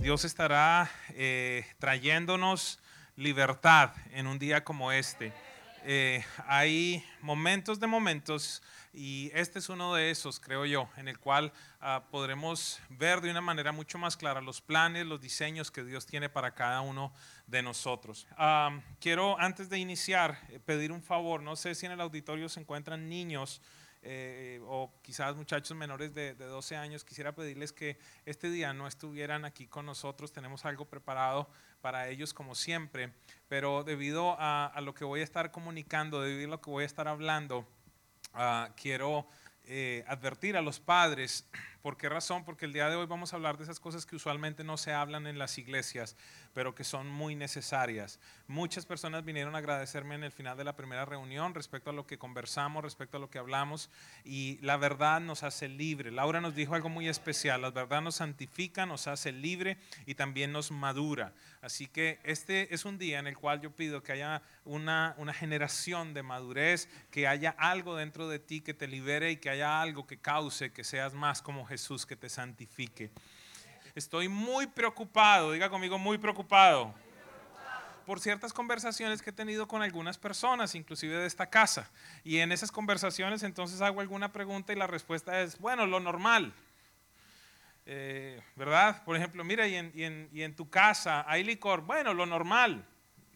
Dios estará eh, trayéndonos libertad en un día como este. Eh, hay momentos de momentos y este es uno de esos, creo yo, en el cual ah, podremos ver de una manera mucho más clara los planes, los diseños que Dios tiene para cada uno de nosotros. Quiero, antes de iniciar, eh, pedir un favor. No sé si en el auditorio se encuentran niños. Eh, o quizás muchachos menores de, 12 años, quisiera pedirles que este día no estuvieran aquí con nosotros. Tenemos algo preparado para ellos como siempre, pero debido a, lo que voy a estar comunicando, debido a lo que voy a estar hablando, ah, quiero eh, advertir a los padres. ¿Por qué razón? Porque el día de hoy vamos a hablar de esas cosas que usualmente no se hablan en las iglesias pero que son muy necesarias. Muchas personas vinieron a agradecerme en el final de la primera reunión respecto a lo que conversamos, respecto a lo que hablamos, y la verdad nos hace libre. Laura nos dijo algo muy especial, la verdad nos santifica, nos hace libre y también nos madura. Así que este es un día en el cual yo pido que haya una, una generación de madurez, que haya algo dentro de ti que te libere y que haya algo que cause que seas más como Jesús, que te santifique. Estoy muy preocupado, diga conmigo, muy preocupado por ciertas conversaciones que he tenido con algunas personas, inclusive de esta casa. Y en esas conversaciones entonces hago alguna pregunta y la respuesta es, bueno, lo normal. Eh, ¿Verdad? Por ejemplo, mira, y en, tu casa hay licor. Bueno, lo normal.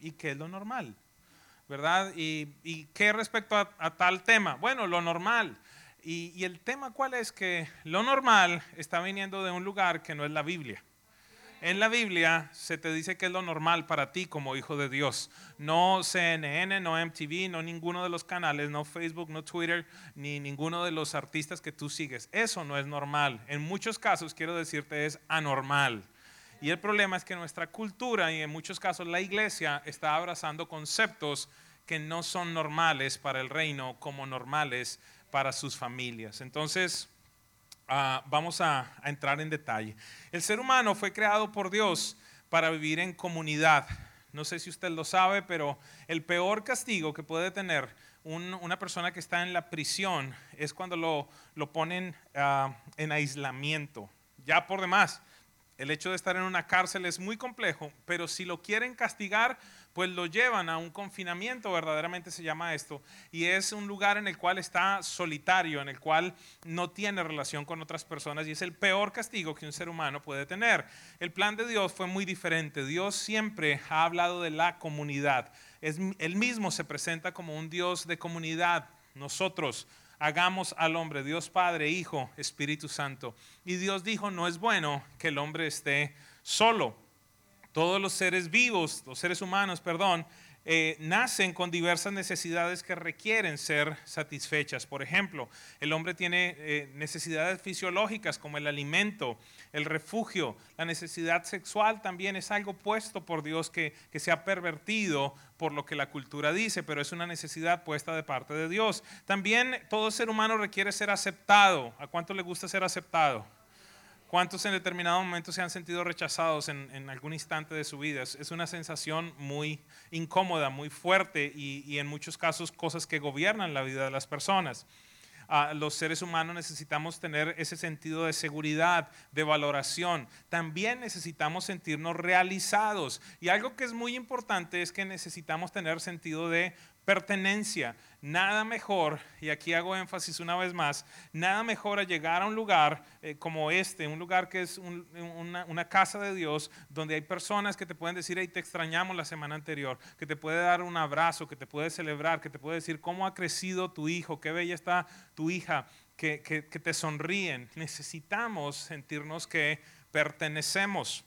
¿Y qué es lo normal? ¿Verdad? ¿Y, qué respecto a tal tema? Bueno, lo normal. Y, el tema cuál es que lo normal está viniendo de un lugar que no es la Biblia. En la Biblia se te dice que es lo normal para ti como hijo de Dios. No CNN, no MTV, no ninguno de los canales, no Facebook, no Twitter, ni ninguno de los artistas que tú sigues. Eso no es normal. En muchos casos, quiero decirte, es anormal. Y el problema es que nuestra cultura y en muchos casos la iglesia está abrazando conceptos que no son normales para el reino como normales para sus familias. Entonces, ah, vamos a, entrar en detalle. El ser humano fue creado por Dios para vivir en comunidad. No sé si usted lo sabe, pero el peor castigo que puede tener una persona que está en la prisión es cuando lo, lo ponen ah, en aislamiento. Ya por demás, el hecho de estar en una cárcel es muy complejo, pero si lo quieren castigar, pues lo llevan a un confinamiento, verdaderamente se llama esto, y es un lugar en el cual está solitario, en el cual no tiene relación con otras personas, y es el peor castigo que un ser humano puede tener. El plan de Dios fue muy diferente. Dios siempre ha hablado de la comunidad. Es, él mismo se presenta como un Dios de comunidad. Nosotros hagamos al hombre, Dios Padre, Hijo, Espíritu Santo. Y Dios dijo, no es bueno que el hombre esté solo. Todos los seres vivos, los seres humanos, perdón, eh, nacen con diversas necesidades que requieren ser satisfechas. Por ejemplo, el hombre tiene eh, necesidades fisiológicas como el alimento, el refugio, la necesidad sexual también es algo puesto por Dios que, que se ha pervertido por lo que la cultura dice, pero es una necesidad puesta de parte de Dios. También todo ser humano requiere ser aceptado. ¿A cuánto le gusta ser aceptado? ¿Cuántos en determinado momento se han sentido rechazados en, algún instante de su vida? Es, una sensación muy incómoda, muy fuerte y, y, en muchos casos cosas que gobiernan la vida de las personas. Ah, los seres humanos necesitamos tener ese sentido de seguridad, de valoración. También necesitamos sentirnos realizados. Y algo que es muy importante es que necesitamos tener sentido de pertenencia. Nada mejor, y aquí hago énfasis una vez más, nada mejor a llegar a un lugar eh, como este, un lugar que es una, casa de Dios, donde hay personas que te pueden decir, hey, te extrañamos la semana anterior, que te puede dar un abrazo, que te puede celebrar, que te puede decir cómo ha crecido tu hijo, qué bella está tu hija, que, que te sonríen. Necesitamos sentirnos que pertenecemos.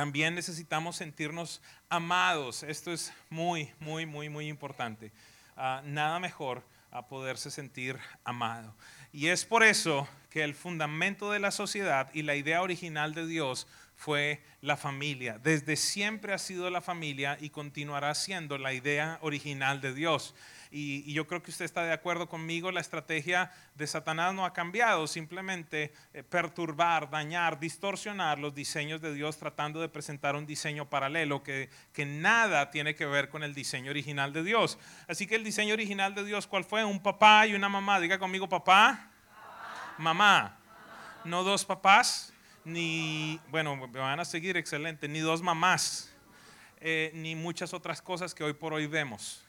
También necesitamos sentirnos amados. Esto es muy, muy, muy, muy importante. Ah, nada mejor a poderse sentir amado. Y es por eso que el fundamento de la sociedad y la idea original de Dios fue la familia. Desde siempre ha sido la familia y continuará siendo la idea original de Dios. Y, yo creo que usted está de acuerdo conmigo, la estrategia de Satanás no ha cambiado, simplemente eh, perturbar, dañar, distorsionar los diseños de Dios tratando de presentar un diseño paralelo que, que nada tiene que ver con el diseño original de Dios. Así que el diseño original de Dios, ¿cuál fue? Un papá y una mamá. Diga conmigo papá, mamá. No dos papás, ni, bueno, me van a seguir, excelente, ni dos mamás, eh, ni muchas otras cosas que hoy por hoy vemos.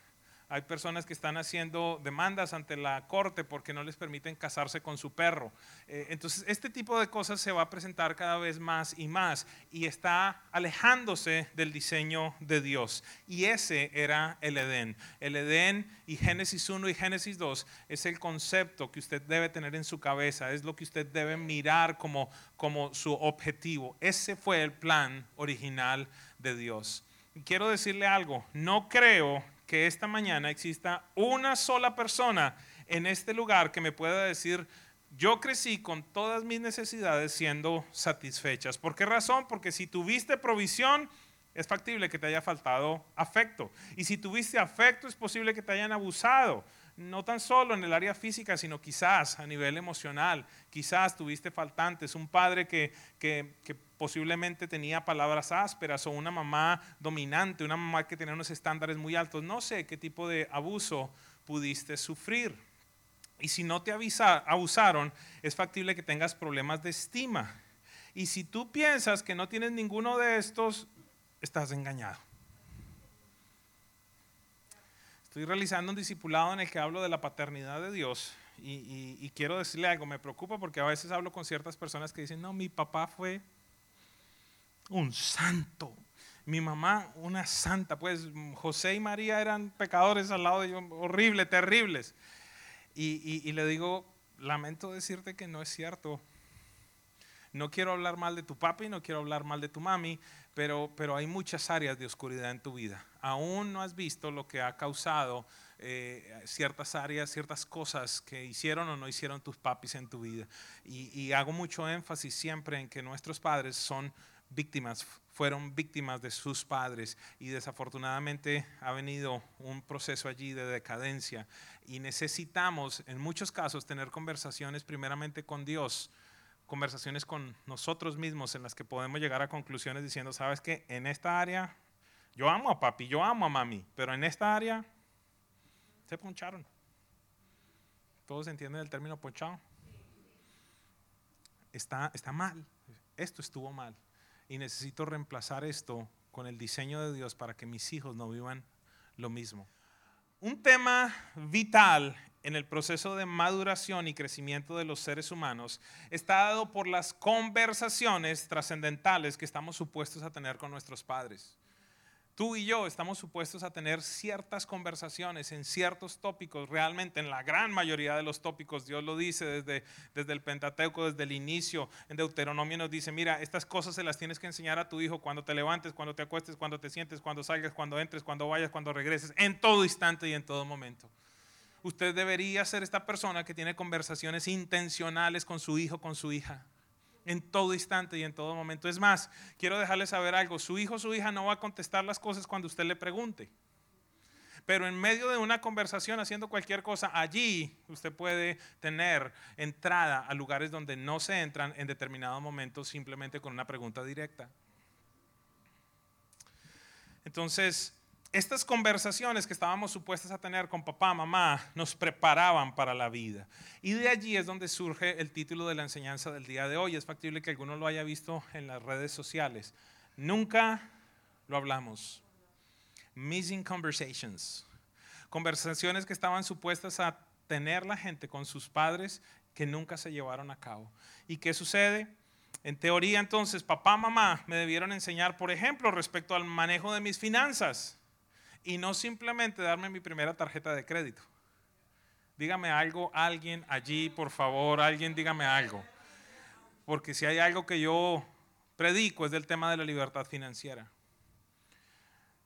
Hay personas que están haciendo demandas ante la corte porque no les permiten casarse con su perro. Eh, entonces, este tipo de cosas se va a presentar cada vez más y más y está alejándose del diseño de Dios. Y ese era el Edén. El Edén y Génesis 1 y Génesis 2 es el concepto que usted debe tener en su cabeza, es lo que usted debe mirar como, como su objetivo. Ese fue el plan original de Dios. quiero decirle algo, no creo que esta mañana exista una sola persona en este lugar que me pueda decir, yo crecí con todas mis necesidades siendo satisfechas. ¿Por qué razón? Porque si tuviste provisión, es factible que te haya faltado afecto. Y si tuviste afecto, es posible que te hayan abusado. No tan solo en el área física, sino quizás a nivel emocional. Quizás tuviste faltantes. Un padre que, que, que posiblemente tenía palabras ásperas o una mamá dominante, una mamá que tenía unos estándares muy altos. No sé qué tipo de abuso pudiste sufrir. Y si no te abusaron, es factible que tengas problemas de estima. Y si tú piensas que no tienes ninguno de estos, estás engañado. Estoy realizando un discipulado en el que hablo de la paternidad de Dios y, y, quiero decirle algo, me preocupa porque a veces hablo con ciertas personas que dicen, no, mi papá fue un santo. Mi mamá, una santa, pues José y María eran pecadores al lado de ellos, horribles, terribles. Y, y, le digo, lamento decirte que no es cierto. No quiero hablar mal de tu papi, no quiero hablar mal de tu mami, pero, pero hay muchas áreas de oscuridad en tu vida. Aún no has visto lo que ha causado eh, ciertas áreas, ciertas cosas que hicieron o no hicieron tus papis en tu vida. Y hago mucho énfasis siempre en que nuestros padres son víctimas, fueron víctimas de sus padres y desafortunadamente ha venido un proceso allí de decadencia y necesitamos en muchos casos tener conversaciones primeramente con Dios, conversaciones con nosotros mismos en las que podemos llegar a conclusiones diciendo, sabes que en esta área yo amo a papi, yo amo a mami, pero en esta área se poncharon. ¿Todos entienden el término ponchado? Está, está mal, esto estuvo mal y necesito reemplazar esto con el diseño de Dios para que mis hijos no vivan lo mismo. Un tema vital en el proceso de maduración y crecimiento de los seres humanos está dado por las conversaciones trascendentales que estamos supuestos a tener con nuestros padres. Tú y yo estamos supuestos a tener ciertas conversaciones en ciertos tópicos, realmente en la gran mayoría de los tópicos, Dios lo dice desde, desde el Pentateuco, desde el inicio, en Deuteronomio nos dice, mira, estas cosas se las tienes que enseñar a tu hijo cuando te levantes, cuando te acuestes, cuando te sientes, cuando salgas, cuando entres, cuando vayas, cuando regreses, en todo instante y en todo momento. Usted debería ser esta persona que tiene conversaciones intencionales con su hijo, con su hija en todo instante y en todo momento. Es más, quiero dejarle saber algo, su hijo o su hija no va a contestar las cosas cuando usted le pregunte. Pero en medio de una conversación haciendo cualquier cosa, allí usted puede tener entrada a lugares donde no se entran en determinado momento simplemente con una pregunta directa. Entonces, estas conversaciones que estábamos supuestas a tener con papá, mamá, nos preparaban para la vida. Y de allí es donde surge el título de la enseñanza del día de hoy. Es factible que alguno lo haya visto en las redes sociales. Nunca lo hablamos. Missing conversations. Conversaciones que estaban supuestas a tener la gente con sus padres que nunca se llevaron a cabo. ¿Y qué sucede? En teoría entonces, papá, mamá me debieron enseñar, por ejemplo, respecto al manejo de mis finanzas y no simplemente darme mi primera tarjeta de crédito. Dígame algo, alguien allí, por favor, alguien dígame algo. Porque si hay algo que yo predico es del tema de la libertad financiera.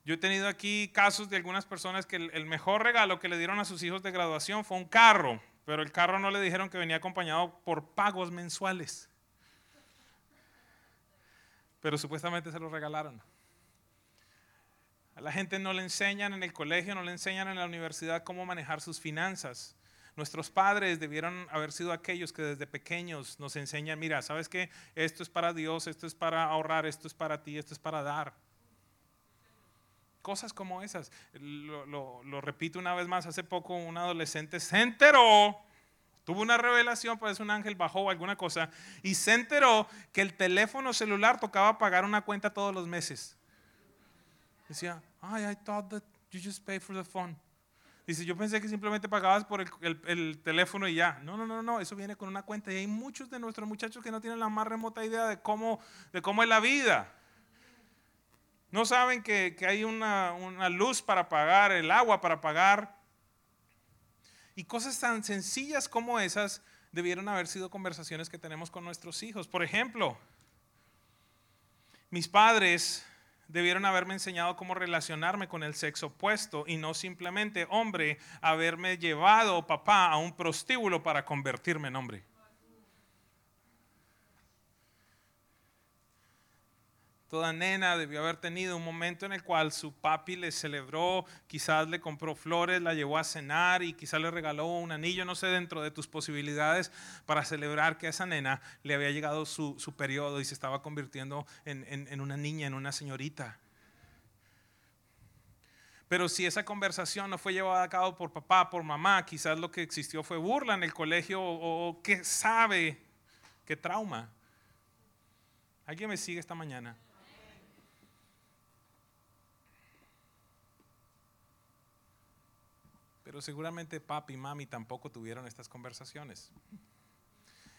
Yo he tenido aquí casos de algunas personas que el, mejor regalo que le dieron a sus hijos de graduación fue un carro, pero el carro no le dijeron que venía acompañado por pagos mensuales. Pero supuestamente se lo regalaron. A la gente no le enseñan en el colegio, no le enseñan en la universidad cómo manejar sus finanzas. Nuestros padres debieron haber sido aquellos que desde pequeños nos enseñan, mira, ¿sabes qué? Esto es para Dios, esto es para ahorrar, esto es para ti, esto es para dar. Cosas como esas. Lo, repito una vez más, hace poco un adolescente se enteró Tuvo una revelación, parece un ángel bajó o alguna cosa, y se enteró que el teléfono celular tocaba pagar una cuenta todos los meses. Decía, ay, I thought that you just pay for the phone. Dice, yo pensé que simplemente pagabas por el, teléfono y ya. No, no, no, no, eso viene con una cuenta. Y hay muchos de nuestros muchachos que no tienen la más remota idea de cómo, de cómo es la vida. No saben que, hay una, una luz para pagar, el agua para pagar. Y cosas tan sencillas como esas debieron haber sido conversaciones que tenemos con nuestros hijos. Por ejemplo, mis padres debieron haberme enseñado cómo relacionarme con el sexo opuesto y no simplemente, hombre, haberme llevado papá a un prostíbulo para convertirme en hombre. Toda nena debió haber tenido un momento en el cual su papi le celebró, quizás le compró flores, la llevó a cenar y quizás le regaló un anillo, no sé, dentro de tus posibilidades para celebrar que a esa nena le había llegado su, periodo y se estaba convirtiendo en, en una niña, en una señorita. Pero si esa conversación no fue llevada a cabo por papá, por mamá, quizás lo que existió fue burla en el colegio o qué sabe, qué trauma. ¿Alguien me sigue esta mañana? Pero seguramente papi y mami tampoco tuvieron estas conversaciones.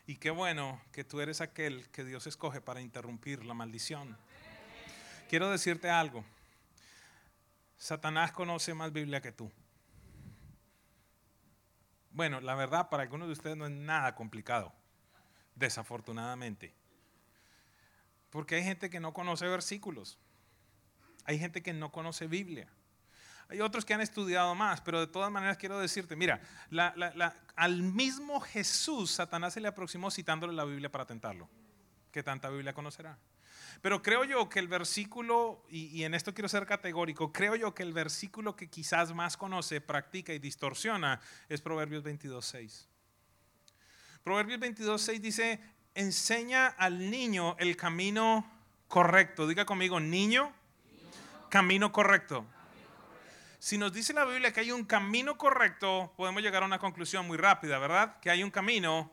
Y qué bueno que tú eres aquel que Dios escoge para interrumpir la maldición. Quiero decirte algo. Satanás conoce más Biblia que tú. Bueno, la verdad para algunos de ustedes no es nada complicado, desafortunadamente. Porque hay gente que no conoce versículos. Hay gente que no conoce Biblia. Hay otros que han estudiado más, pero de todas maneras quiero decirte, mira, al mismo Jesús Satanás se le aproximó citándole la Biblia para tentarlo. ¿Qué tanta Biblia conocerá? Pero creo yo que el versículo, y, en esto quiero ser categórico, creo yo que el versículo que quizás más conoce, practica y distorsiona es Proverbios 22.6. Proverbios 22.6 dice, enseña al niño el camino correcto. Diga conmigo, niño, camino correcto. Si nos dice la Biblia que hay un camino correcto, podemos llegar a una conclusión muy rápida, ¿verdad? Que hay un camino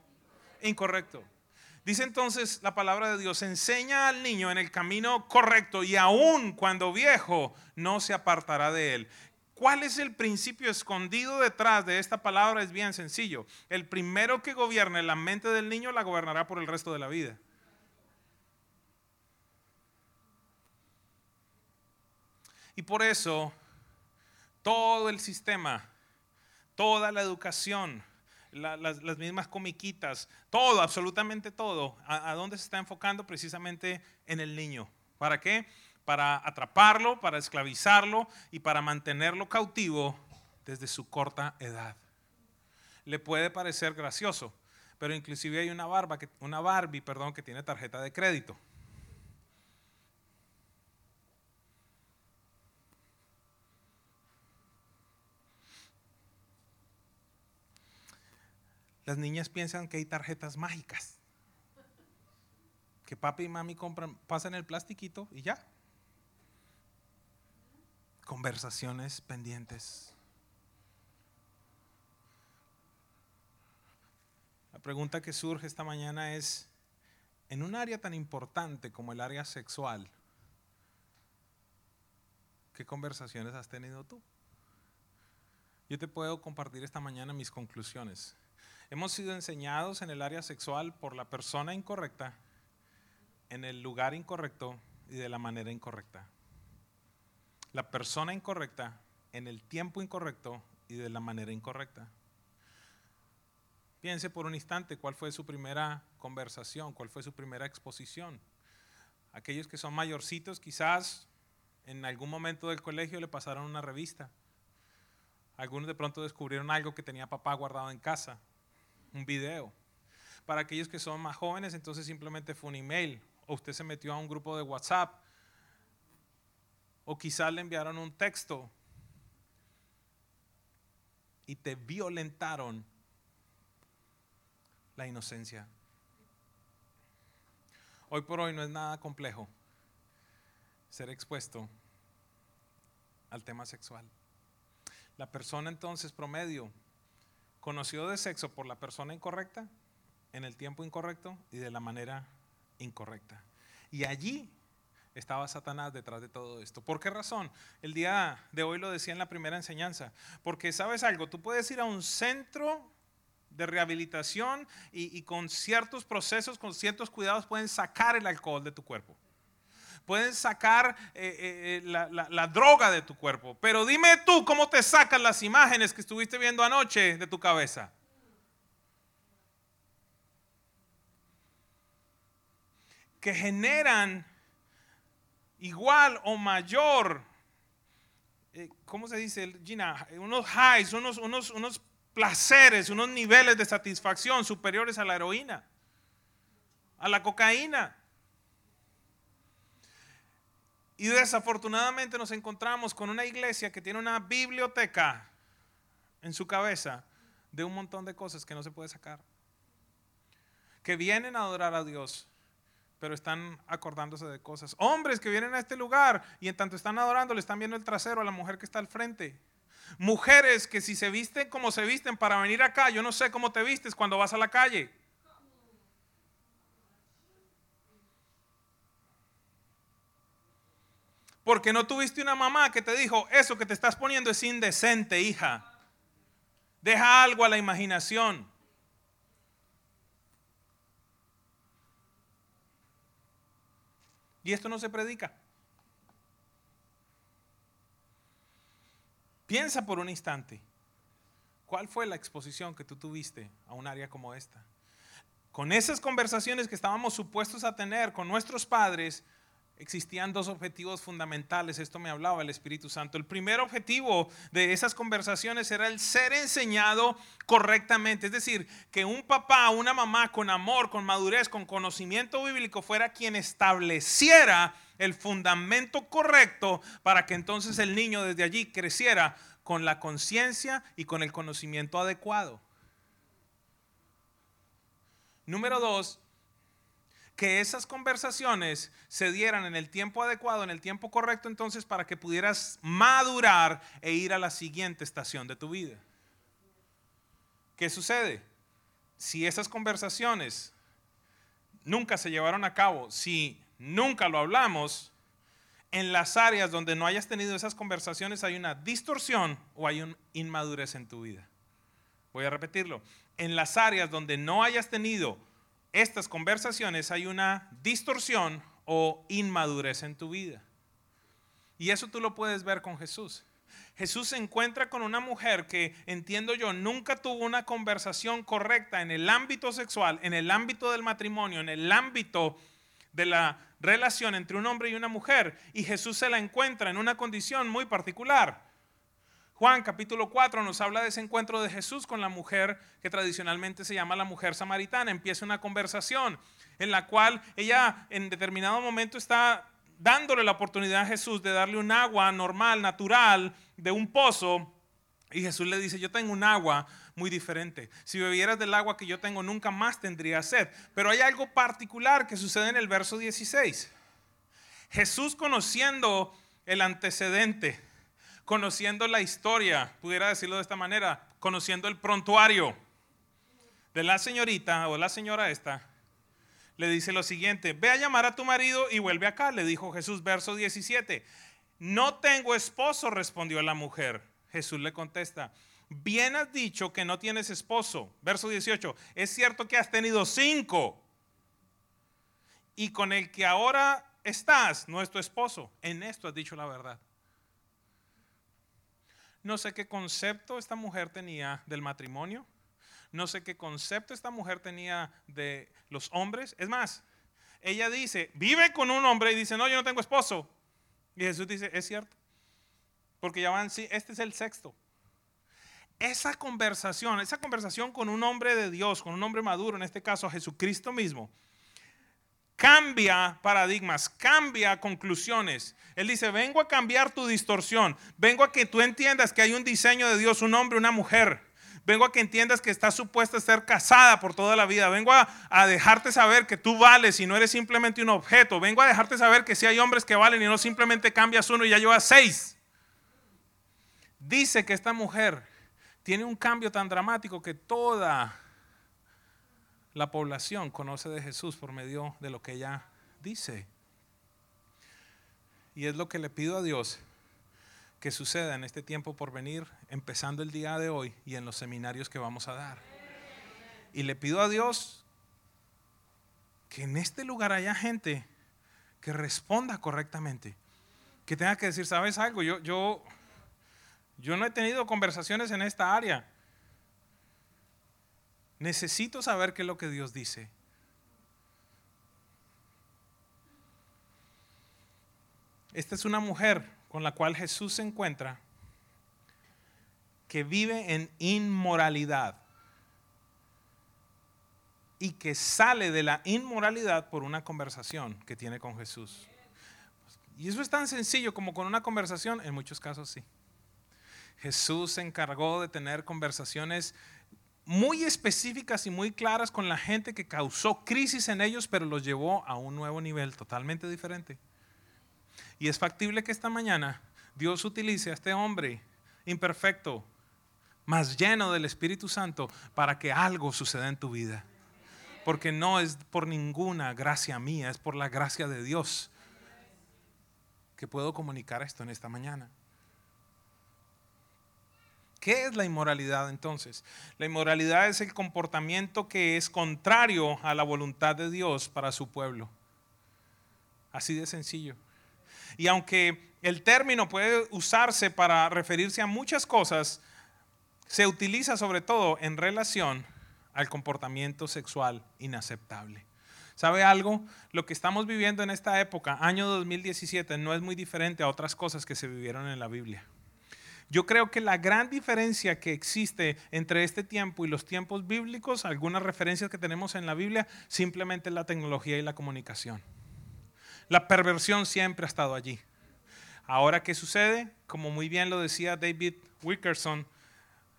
incorrecto. Dice entonces la palabra de Dios, enseña al niño en el camino correcto y aun cuando viejo no se apartará de él. ¿Cuál es el principio escondido detrás de esta palabra? Es bien sencillo. El primero que gobierne la mente del niño la gobernará por el resto de la vida. Y por eso todo el sistema, toda la educación, las, mismas comiquitas, todo, absolutamente todo, ¿a, dónde se está enfocando? Precisamente en el niño. ¿Para qué? Para atraparlo, para esclavizarlo y para mantenerlo cautivo desde su corta edad. Le puede parecer gracioso, pero inclusive hay una, barba una Barbie perdón, que tiene tarjeta de crédito. Las niñas piensan que hay tarjetas mágicas. Que papi y mami compran, pasan el plastiquito y ya. Conversaciones pendientes. La pregunta que surge esta mañana es, en un área tan importante como el área sexual, ¿qué conversaciones has tenido tú? Yo te puedo compartir esta mañana mis conclusiones. Hemos sido enseñados en el área sexual por la persona incorrecta, en el lugar incorrecto y de la manera incorrecta. La persona incorrecta, en el tiempo incorrecto y de la manera incorrecta. Piense por un instante cuál fue su primera conversación, cuál fue su primera exposición. Aquellos que son mayorcitos quizás en algún momento del colegio le pasaron una revista. Algunos de pronto descubrieron algo que tenía papá guardado en casa un video. Para aquellos que son más jóvenes, entonces simplemente fue un email o usted se metió a un grupo de WhatsApp o quizás le enviaron un texto y te violentaron la inocencia. Hoy por hoy no es nada complejo ser expuesto al tema sexual. La persona entonces promedio conoció de sexo por la persona incorrecta, en el tiempo incorrecto y de la manera incorrecta. Y allí estaba Satanás detrás de todo esto. ¿Por qué razón? El día de hoy lo decía en la primera enseñanza. Porque sabes algo, tú puedes ir a un centro de rehabilitación y, con ciertos procesos, con ciertos cuidados, pueden sacar el alcohol de tu cuerpo. Pueden sacar eh, eh, eh, la, droga de tu cuerpo. Pero dime tú cómo te sacan las imágenes que estuviste viendo anoche de tu cabeza. Que generan igual o mayor, ¿cómo se dice, Gina? Unos highs, unos, unos, unos placeres, unos niveles de satisfacción superiores a la heroína, a la cocaína. Y desafortunadamente nos encontramos con una iglesia que tiene una biblioteca en su cabeza de un montón de cosas que no se puede sacar. Que vienen a adorar a Dios, pero están acordándose de cosas. Hombres que vienen a este lugar y en tanto están adorando le están viendo el trasero a la mujer que está al frente. Mujeres que si se visten como se visten para venir acá, yo no sé cómo te vistes cuando vas a la calle. Porque no tuviste una mamá que te dijo, eso que te estás poniendo es indecente, hija. Deja algo a la imaginación. Y esto no se predica. Piensa por un instante, ¿cuál fue la exposición que tú tuviste a un área como esta? Con esas conversaciones que estábamos supuestos a tener con nuestros padres, existían dos objetivos fundamentales. Esto me hablaba el Espíritu Santo. El primer objetivo de esas conversaciones era el ser enseñado correctamente. Es decir, que un papá, una mamá con amor, con madurez, con conocimiento bíblico fuera quien estableciera el fundamento correcto para que entonces el niño desde allí creciera con la conciencia y con el conocimiento adecuado. Número dos, que esas conversaciones se dieran en el tiempo adecuado, en el tiempo correcto entonces para que pudieras madurar e ir a la siguiente estación de tu vida. ¿Qué sucede? Si esas conversaciones nunca se llevaron a cabo, si nunca lo hablamos, en las áreas donde no hayas tenido esas conversaciones hay una distorsión o hay una inmadurez en tu vida. Voy a repetirlo. En las áreas donde no hayas tenido estas conversaciones hay una distorsión o inmadurez en tu vida. Y eso tú lo puedes ver con Jesús. Jesús se encuentra con una mujer que, entiendo yo, nunca tuvo una conversación correcta en el ámbito sexual, en el ámbito del matrimonio, en el ámbito de la relación entre un hombre y una mujer. Y Jesús se la encuentra en una condición muy particular. Juan capítulo 4 nos habla de ese encuentro de Jesús con la mujer que tradicionalmente se llama la mujer samaritana. Empieza una conversación en la cual ella en determinado momento está dándole la oportunidad a Jesús de darle un agua normal, natural, de un pozo. Y Jesús le dice, yo tengo un agua muy diferente. Si bebieras del agua que yo tengo, nunca más tendría sed. Pero hay algo particular que sucede en el verso 16. Jesús conociendo el antecedente, conociendo la historia, pudiera decirlo de esta manera, conociendo el prontuario de la señorita o la señora esta, le dice lo siguiente, ve a llamar a tu marido y vuelve acá, le dijo Jesús, verso 17. No tengo esposo, respondió la mujer. Jesús le contesta, bien has dicho que no tienes esposo. Verso 18, es cierto que has tenido cinco y con el que ahora estás no es tu esposo. En esto has dicho la verdad. No sé qué concepto esta mujer tenía del matrimonio. No sé qué concepto esta mujer tenía de los hombres. Es más, ella dice, vive con un hombre y dice, no, yo no tengo esposo. Y Jesús dice, es cierto. Porque ya van, sí, este es el sexto. Esa conversación, esa conversación con un hombre de Dios, con un hombre maduro, en este caso Jesucristo mismo, cambia paradigmas, cambia conclusiones. Él dice, vengo a cambiar tu distorsión, vengo a que tú entiendas que hay un diseño de Dios, un hombre, una mujer. Vengo a que entiendas que estás supuesta a ser casada por toda la vida. Vengo a, dejarte saber que tú vales y no eres simplemente un objeto. Vengo a dejarte saber que si hay hombres que valen y no simplemente cambias uno y ya llevas seis. Dice que esta mujer tiene un cambio tan dramático que toda la población conoce de Jesús por medio de lo que ella dice. Y es lo que le pido a Dios que suceda en este tiempo por venir, empezando el día de hoy y en los seminarios que vamos a dar. Y le pido a Dios que en este lugar haya gente que responda correctamente, que tenga que decir, ¿sabes algo? Yo, yo, yo no he tenido conversaciones en esta área. Necesito saber qué es lo que Dios dice. Esta es una mujer con la cual Jesús se encuentra que vive en inmoralidad y que sale de la inmoralidad por una conversación que tiene con Jesús. Y eso es tan sencillo como con una conversación, en muchos casos sí. Jesús se encargó de tener conversaciones muy específicas y muy claras con la gente que causó crisis en ellos, pero los llevó a un nuevo nivel totalmente diferente. Y es factible que esta mañana Dios utilice a este hombre imperfecto, más lleno del Espíritu Santo, para que algo suceda en tu vida. Porque no es por ninguna gracia mía, es por la gracia de Dios que puedo comunicar esto en esta mañana. ¿Qué es la inmoralidad entonces? La inmoralidad es el comportamiento que es contrario a la voluntad de Dios para su pueblo. Así de sencillo. Y aunque el término puede usarse para referirse a muchas cosas, se utiliza sobre todo en relación al comportamiento sexual inaceptable. ¿Sabe algo? Lo que estamos viviendo en esta época, año 2017, no es muy diferente a otras cosas que se vivieron en la Biblia. Yo creo que la gran diferencia que existe entre este tiempo y los tiempos bíblicos, algunas referencias que tenemos en la Biblia, simplemente es la tecnología y la comunicación. La perversión siempre ha estado allí. Ahora, ¿qué sucede? Como muy bien lo decía David Wickerson,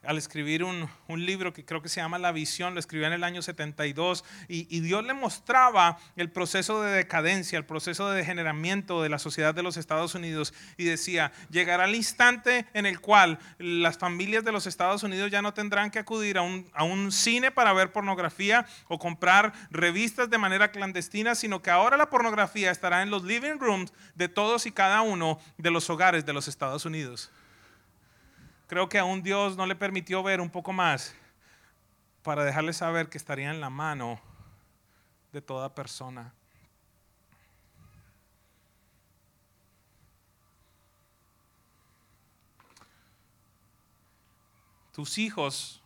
al escribir un, libro que creo que se llama La visión, lo escribió en el año 72, y, y, Dios le mostraba el proceso de decadencia, el proceso de degeneramiento de la sociedad de los Estados Unidos, y decía, llegará el instante en el cual las familias de los Estados Unidos ya no tendrán que acudir a un, a un cine para ver pornografía o comprar revistas de manera clandestina, sino que ahora la pornografía estará en los living rooms de todos y cada uno de los hogares de los Estados Unidos creo que aún Dios no le permitió ver un poco más para dejarle saber que estaría en la mano de toda persona. Tus hijos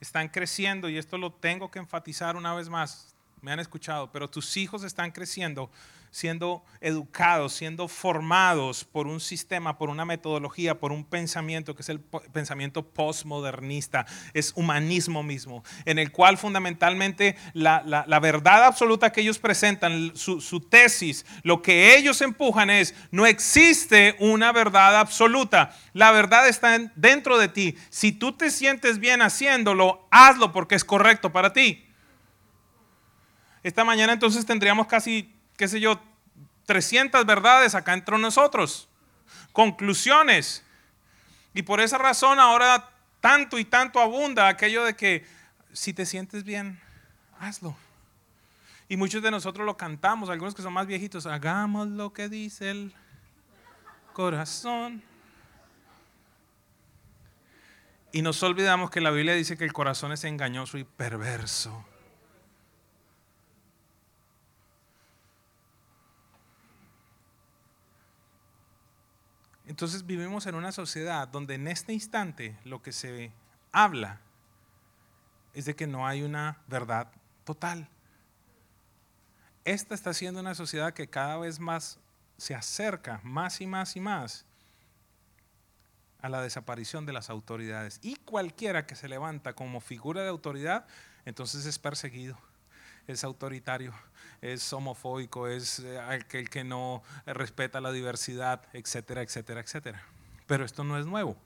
están creciendo y esto lo tengo que enfatizar una vez más, me han escuchado, pero tus hijos están creciendo siendo educados, siendo formados por un sistema, por una metodología, por un pensamiento que es el pensamiento postmodernista, es humanismo mismo, en el cual fundamentalmente la, verdad absoluta que ellos presentan, su, su tesis, lo que ellos empujan es, no existe una verdad absoluta, la verdad está dentro de ti. Si tú te sientes bien haciéndolo, hazlo porque es correcto para ti. Esta mañana entonces tendríamos casi qué sé yo, 300 verdades acá entre nosotros, conclusiones. Y por esa razón ahora tanto y tanto abunda aquello de que si te sientes bien, hazlo. Y muchos de nosotros lo cantamos, algunos que son más viejitos, hagamos lo que dice el corazón. Y nos olvidamos que la Biblia dice que el corazón es engañoso y perverso. Entonces vivimos en una sociedad donde en este instante lo que se habla es de que no hay una verdad total. Esta está siendo una sociedad que cada vez más se acerca más y más y más a la desaparición de las autoridades. Y cualquiera que se levanta como figura de autoridad, entonces es perseguido es autoritario, es homofóbico, es eh, aquel que no respeta la diversidad, etcétera, etcétera, etcétera. Pero esto no es nuevo.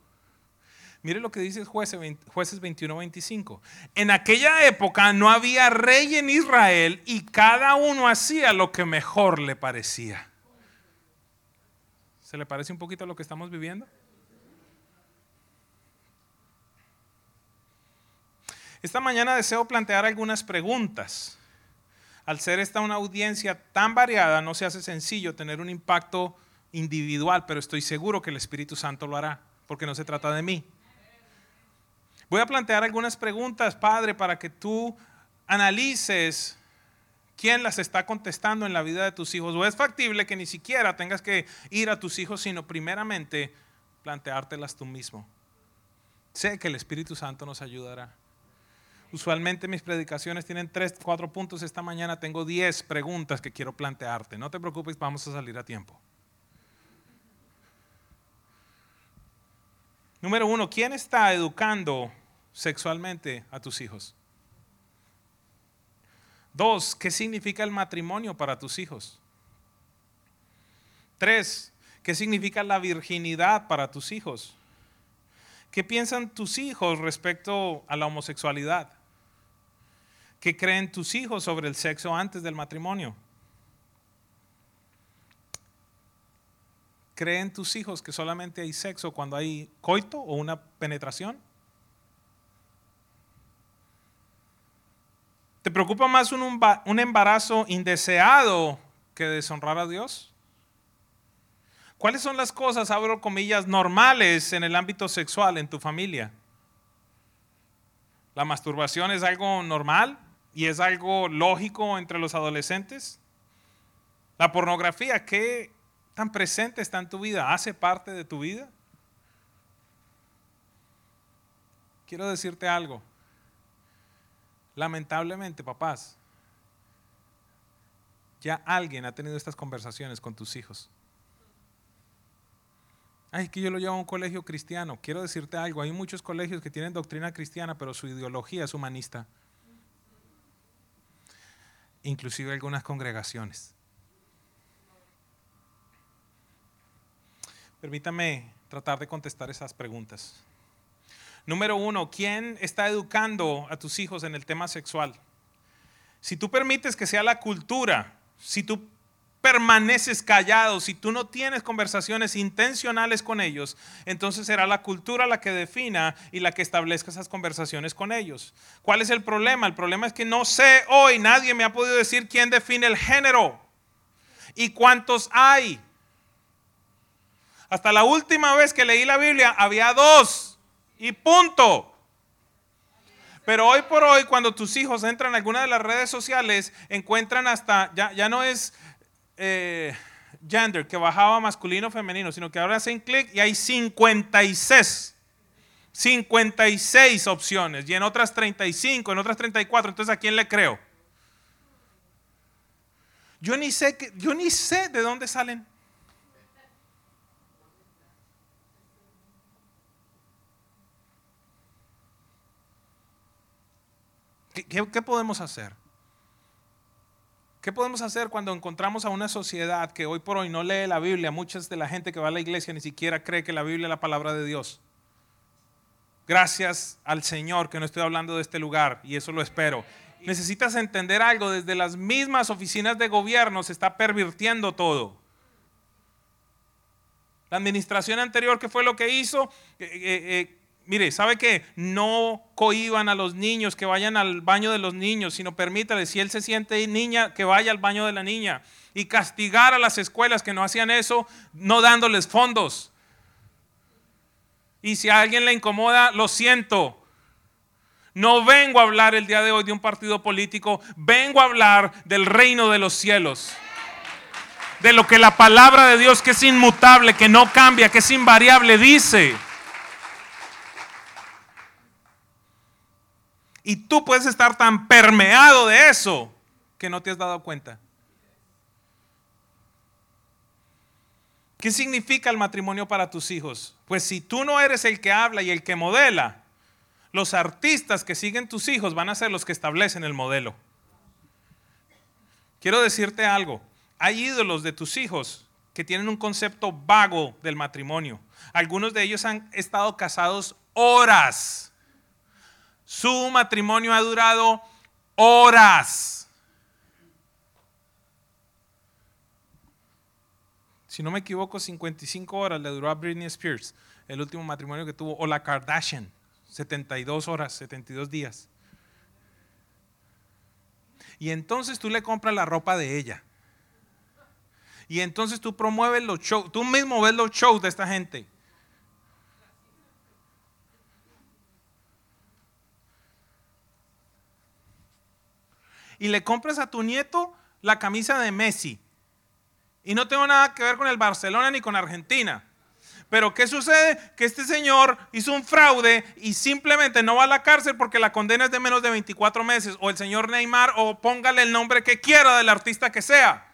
Mire lo que dice jueces, jueces 21-25. En aquella época no había rey en Israel y cada uno hacía lo que mejor le parecía. ¿Se le parece un poquito a lo que estamos viviendo? Esta mañana deseo plantear algunas preguntas. Al ser esta una audiencia tan variada, no se hace sencillo tener un impacto individual, pero estoy seguro que el Espíritu Santo lo hará, porque no se trata de mí. Voy a plantear algunas preguntas, Padre, para que tú analices quién las está contestando en la vida de tus hijos. O es factible que ni siquiera tengas que ir a tus hijos, sino primeramente planteártelas tú mismo. Sé que el Espíritu Santo nos ayudará. Usualmente mis predicaciones tienen tres, cuatro puntos. Esta mañana tengo diez preguntas que quiero plantearte. No te preocupes, vamos a salir a tiempo. Número uno, ¿quién está educando sexualmente a tus hijos? Dos, ¿qué significa el matrimonio para tus hijos? Tres, ¿qué significa la virginidad para tus hijos? ¿Qué piensan tus hijos respecto a la homosexualidad? ¿Qué creen tus hijos sobre el sexo antes del matrimonio? ¿Creen tus hijos que solamente hay sexo cuando hay coito o una penetración? ¿Te preocupa más un, embarazo indeseado que deshonrar a Dios? ¿Cuáles son las cosas, abro comillas, normales en el ámbito sexual en tu familia? ¿La masturbación es algo normal y es algo lógico entre los adolescentes? ¿La pornografía qué tan presente está en tu vida? ¿Hace parte de tu vida? Quiero decirte algo. Lamentablemente, papás, ya alguien ha tenido estas conversaciones con tus hijos. Ay, que yo lo llevo a un colegio cristiano. Quiero decirte algo, hay muchos colegios que tienen doctrina cristiana, pero su ideología es humanista. Inclusive algunas congregaciones. Permítame tratar de contestar esas preguntas. Número uno, ¿quién está educando a tus hijos en el tema sexual? Si tú permites que sea la cultura, si tú permaneces callado, si tú no tienes conversaciones intencionales con ellos, entonces será la cultura la que defina y la que establezca esas conversaciones con ellos. ¿Cuál es el problema? El problema es que no sé hoy, nadie me ha podido decir quién define el género y cuántos hay. Hasta la última vez que leí la Biblia había dos y punto. Pero hoy por hoy, cuando tus hijos entran en alguna de las redes sociales, encuentran hasta, ya, ya no es eh, gender, que bajaba masculino femenino, sino que ahora hacen clic y hay 56. 56 opciones y en otras 35, en otras 34. Entonces, ¿a quién le creo? Yo ni sé, que, yo ni sé de dónde salen. qué podemos hacer? ¿Qué podemos hacer cuando encontramos a una sociedad que hoy por hoy no lee la Biblia? Muchas de la gente que va a la iglesia ni siquiera cree que la Biblia es la palabra de Dios. Gracias al Señor que no estoy hablando de este lugar y eso lo espero. Necesitas entender algo, desde las mismas oficinas de gobierno se está pervirtiendo todo. La administración anterior, ¿qué fue lo que hizo? Eh, eh, eh, mire, ¿sabe qué? No cohiban a los niños que vayan al baño de los niños, sino permítale, si él se siente niña, que vaya al baño de la niña. Y castigar a las escuelas que no hacían eso, no dándoles fondos. Y si a alguien le incomoda, lo siento. No vengo a hablar el día de hoy de un partido político, vengo a hablar del reino de los cielos. De lo que la palabra de Dios, que es inmutable, que no cambia, que es invariable, dice. Y tú puedes estar tan permeado de eso que no te has dado cuenta. ¿Qué significa el matrimonio para tus hijos? Pues si tú no eres el que habla y el que modela, los artistas que siguen tus hijos van a ser los que establecen el modelo. Quiero decirte algo, hay ídolos de tus hijos que tienen un concepto vago del matrimonio. Algunos de ellos han estado casados horas su matrimonio ha durado horas. Si no me equivoco, 55 horas le duró a Britney Spears, el último matrimonio que tuvo, o la Kardashian, 72 horas, 72 días. Y entonces tú le compras la ropa de ella. Y entonces tú promueves los shows, tú mismo ves los shows de esta gente. Y le compras a tu nieto la camisa de Messi. Y no tengo nada que ver con el Barcelona ni con Argentina. Pero ¿qué sucede? Que este señor hizo un fraude y simplemente no va a la cárcel porque la condena es de menos de 24 meses. O el señor Neymar o póngale el nombre que quiera del artista que sea.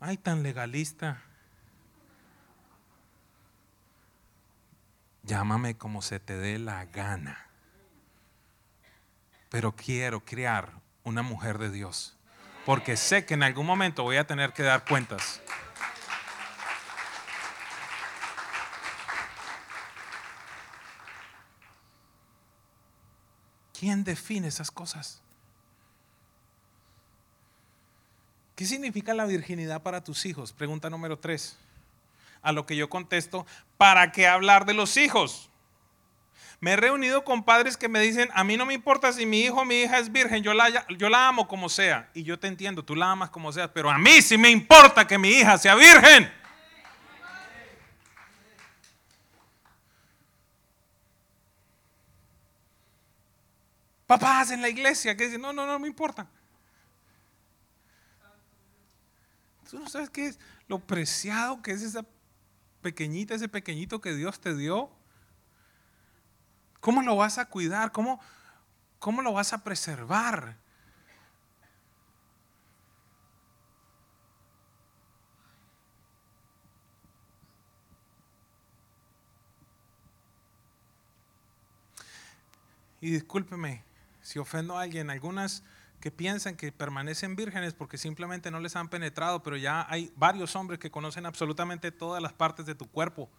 Ay, tan legalista. Llámame como se te dé la gana. Pero quiero crear una mujer de Dios porque sé que en algún momento voy a tener que dar cuentas. ¿Quién define esas cosas? ¿Qué significa la virginidad para tus hijos? Pregunta número tres. A lo que yo contesto, ¿para qué hablar de los hijos? Me he reunido con padres que me dicen, a mí no me importa si mi hijo o mi hija es virgen, yo la, yo la amo como sea. Y yo te entiendo, tú la amas como sea, pero a mí sí me importa que mi hija sea virgen. Papás en la iglesia que dicen, no, no, no me importa. Tú no sabes qué es lo preciado que es esa pequeñita, ese pequeñito que Dios te dio. ¿Cómo lo vas a cuidar? ¿Cómo, cómo lo vas a preservar? Y discúlpeme si ofendo a alguien, algunas que piensan que permanecen vírgenes porque simplemente no les han penetrado, pero ya hay varios hombres que conocen absolutamente todas las partes de tu cuerpo.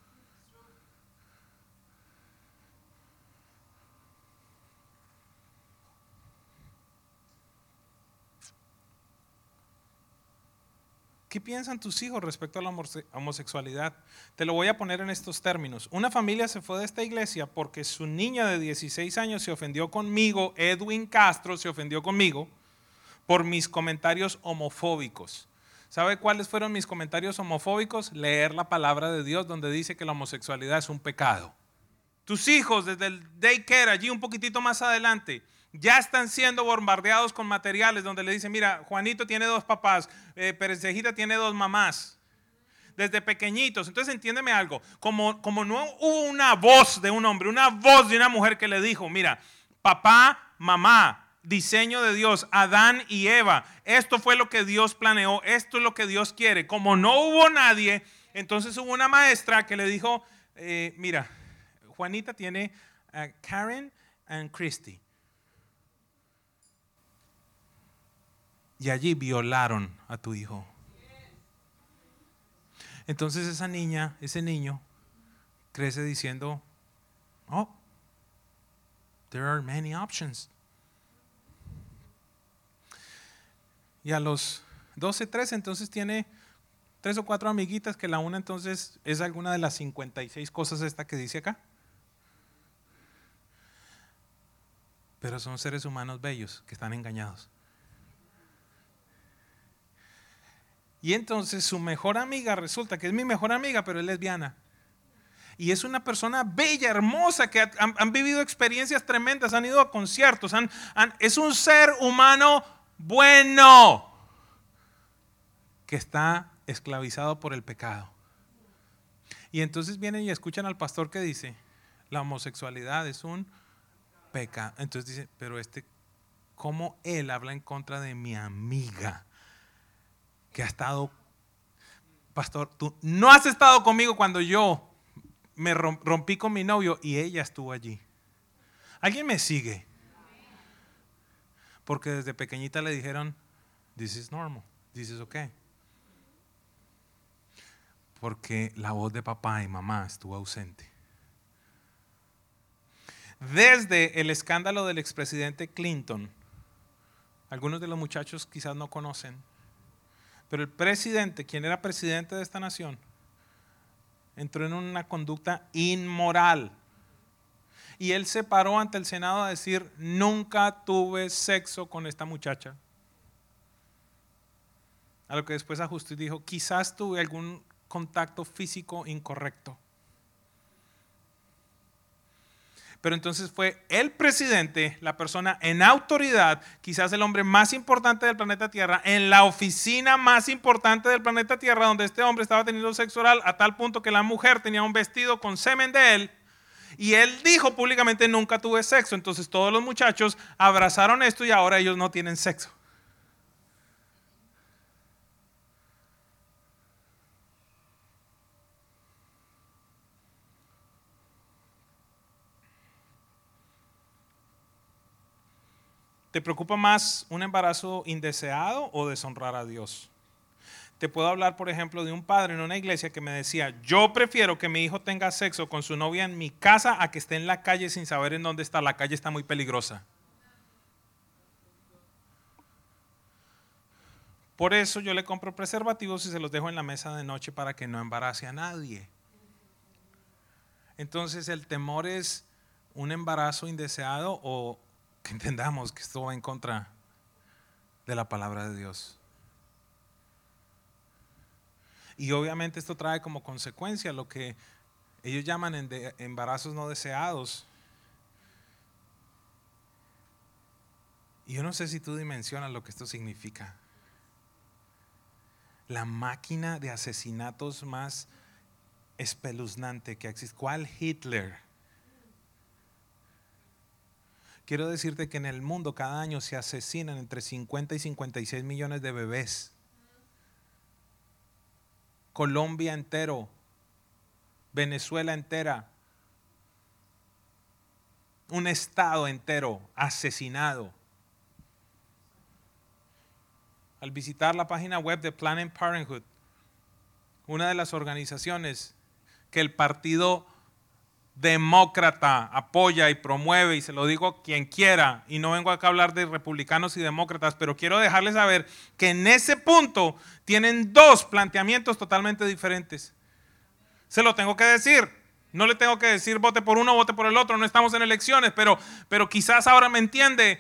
¿Qué piensan tus hijos respecto a la homosexualidad? Te lo voy a poner en estos términos. Una familia se fue de esta iglesia porque su niña de 16 años se ofendió conmigo, Edwin Castro se ofendió conmigo por mis comentarios homofóbicos. ¿Sabe cuáles fueron mis comentarios homofóbicos? Leer la palabra de Dios donde dice que la homosexualidad es un pecado. Tus hijos desde el daycare, allí un poquitito más adelante, ya están siendo bombardeados con materiales donde le dicen, mira, Juanito tiene dos papás, eh, Perecejita tiene dos mamás, desde pequeñitos. Entonces entiéndeme algo, como, como no hubo una voz de un hombre, una voz de una mujer que le dijo, mira, papá, mamá, diseño de Dios, Adán y Eva, esto fue lo que Dios planeó, esto es lo que Dios quiere. Como no hubo nadie, entonces hubo una maestra que le dijo, eh, mira, Juanita tiene a Karen y Christy. Y allí violaron a tu hijo. Entonces esa niña, ese niño, crece diciendo, oh, there are many options. Y a los 12, 13, entonces tiene tres o cuatro amiguitas que la una entonces es alguna de las 56 cosas esta que dice acá. Pero son seres humanos bellos que están engañados. Y entonces su mejor amiga resulta que es mi mejor amiga, pero es lesbiana. Y es una persona bella, hermosa, que han, vivido experiencias tremendas, han ido a conciertos, es un ser humano bueno que está esclavizado por el pecado. Y entonces vienen y escuchan al pastor que dice, la homosexualidad es un pecado. Entonces dice, pero este, ¿cómo él habla en contra de mi amiga? Que ha estado, pastor, tú no has estado conmigo cuando yo me rompí con mi novio y ella estuvo allí. ¿Alguien me sigue? Porque desde pequeñita le dijeron, this is normal, this is okay. Porque la voz de papá y mamá estuvo ausente. Desde el escándalo del expresidente Clinton, algunos de los muchachos quizás no conocen, pero el presidente, quien era presidente de esta nación, entró en una conducta inmoral. Y él se paró ante el Senado a decir, nunca tuve sexo con esta muchacha. A lo que después ajustó y dijo, quizás tuve algún contacto físico incorrecto. Pero entonces fue el presidente, la persona en autoridad, quizás el hombre más importante del planeta Tierra, en la oficina más importante del planeta Tierra, donde este hombre estaba teniendo sexo oral a tal punto que la mujer tenía un vestido con semen de él. Y él dijo públicamente, nunca tuve sexo. Entonces todos los muchachos abrazaron esto y ahora ellos no tienen sexo. ¿Te preocupa más un embarazo indeseado o deshonrar a Dios? Te puedo hablar, por ejemplo, de un padre en una iglesia que me decía, yo prefiero que mi hijo tenga sexo con su novia en mi casa a que esté en la calle sin saber en dónde está. La calle está muy peligrosa. Por eso yo le compro preservativos y se los dejo en la mesa de noche para que no embarace a nadie. Entonces el temor es un embarazo indeseado o que entendamos que esto va en contra de la palabra de Dios. Y obviamente esto trae como consecuencia lo que ellos llaman embarazos no deseados. Y yo no sé si tú dimensionas lo que esto significa. La máquina de asesinatos más espeluznante que existe. ¿Cuál Hitler? Quiero decirte que en el mundo cada año se asesinan entre 50 y 56 millones de bebés. Colombia entero, Venezuela entera, un estado entero asesinado. Al visitar la página web de Planned Parenthood, una de las organizaciones que el partido demócrata apoya y promueve, y se lo digo quien quiera, y no vengo acá a hablar de republicanos y demócratas, pero quiero dejarles saber que en ese punto tienen dos planteamientos totalmente diferentes. Se lo tengo que decir. No le tengo que decir vote por uno, vote por el otro, no estamos en elecciones, pero, pero quizás ahora me entiende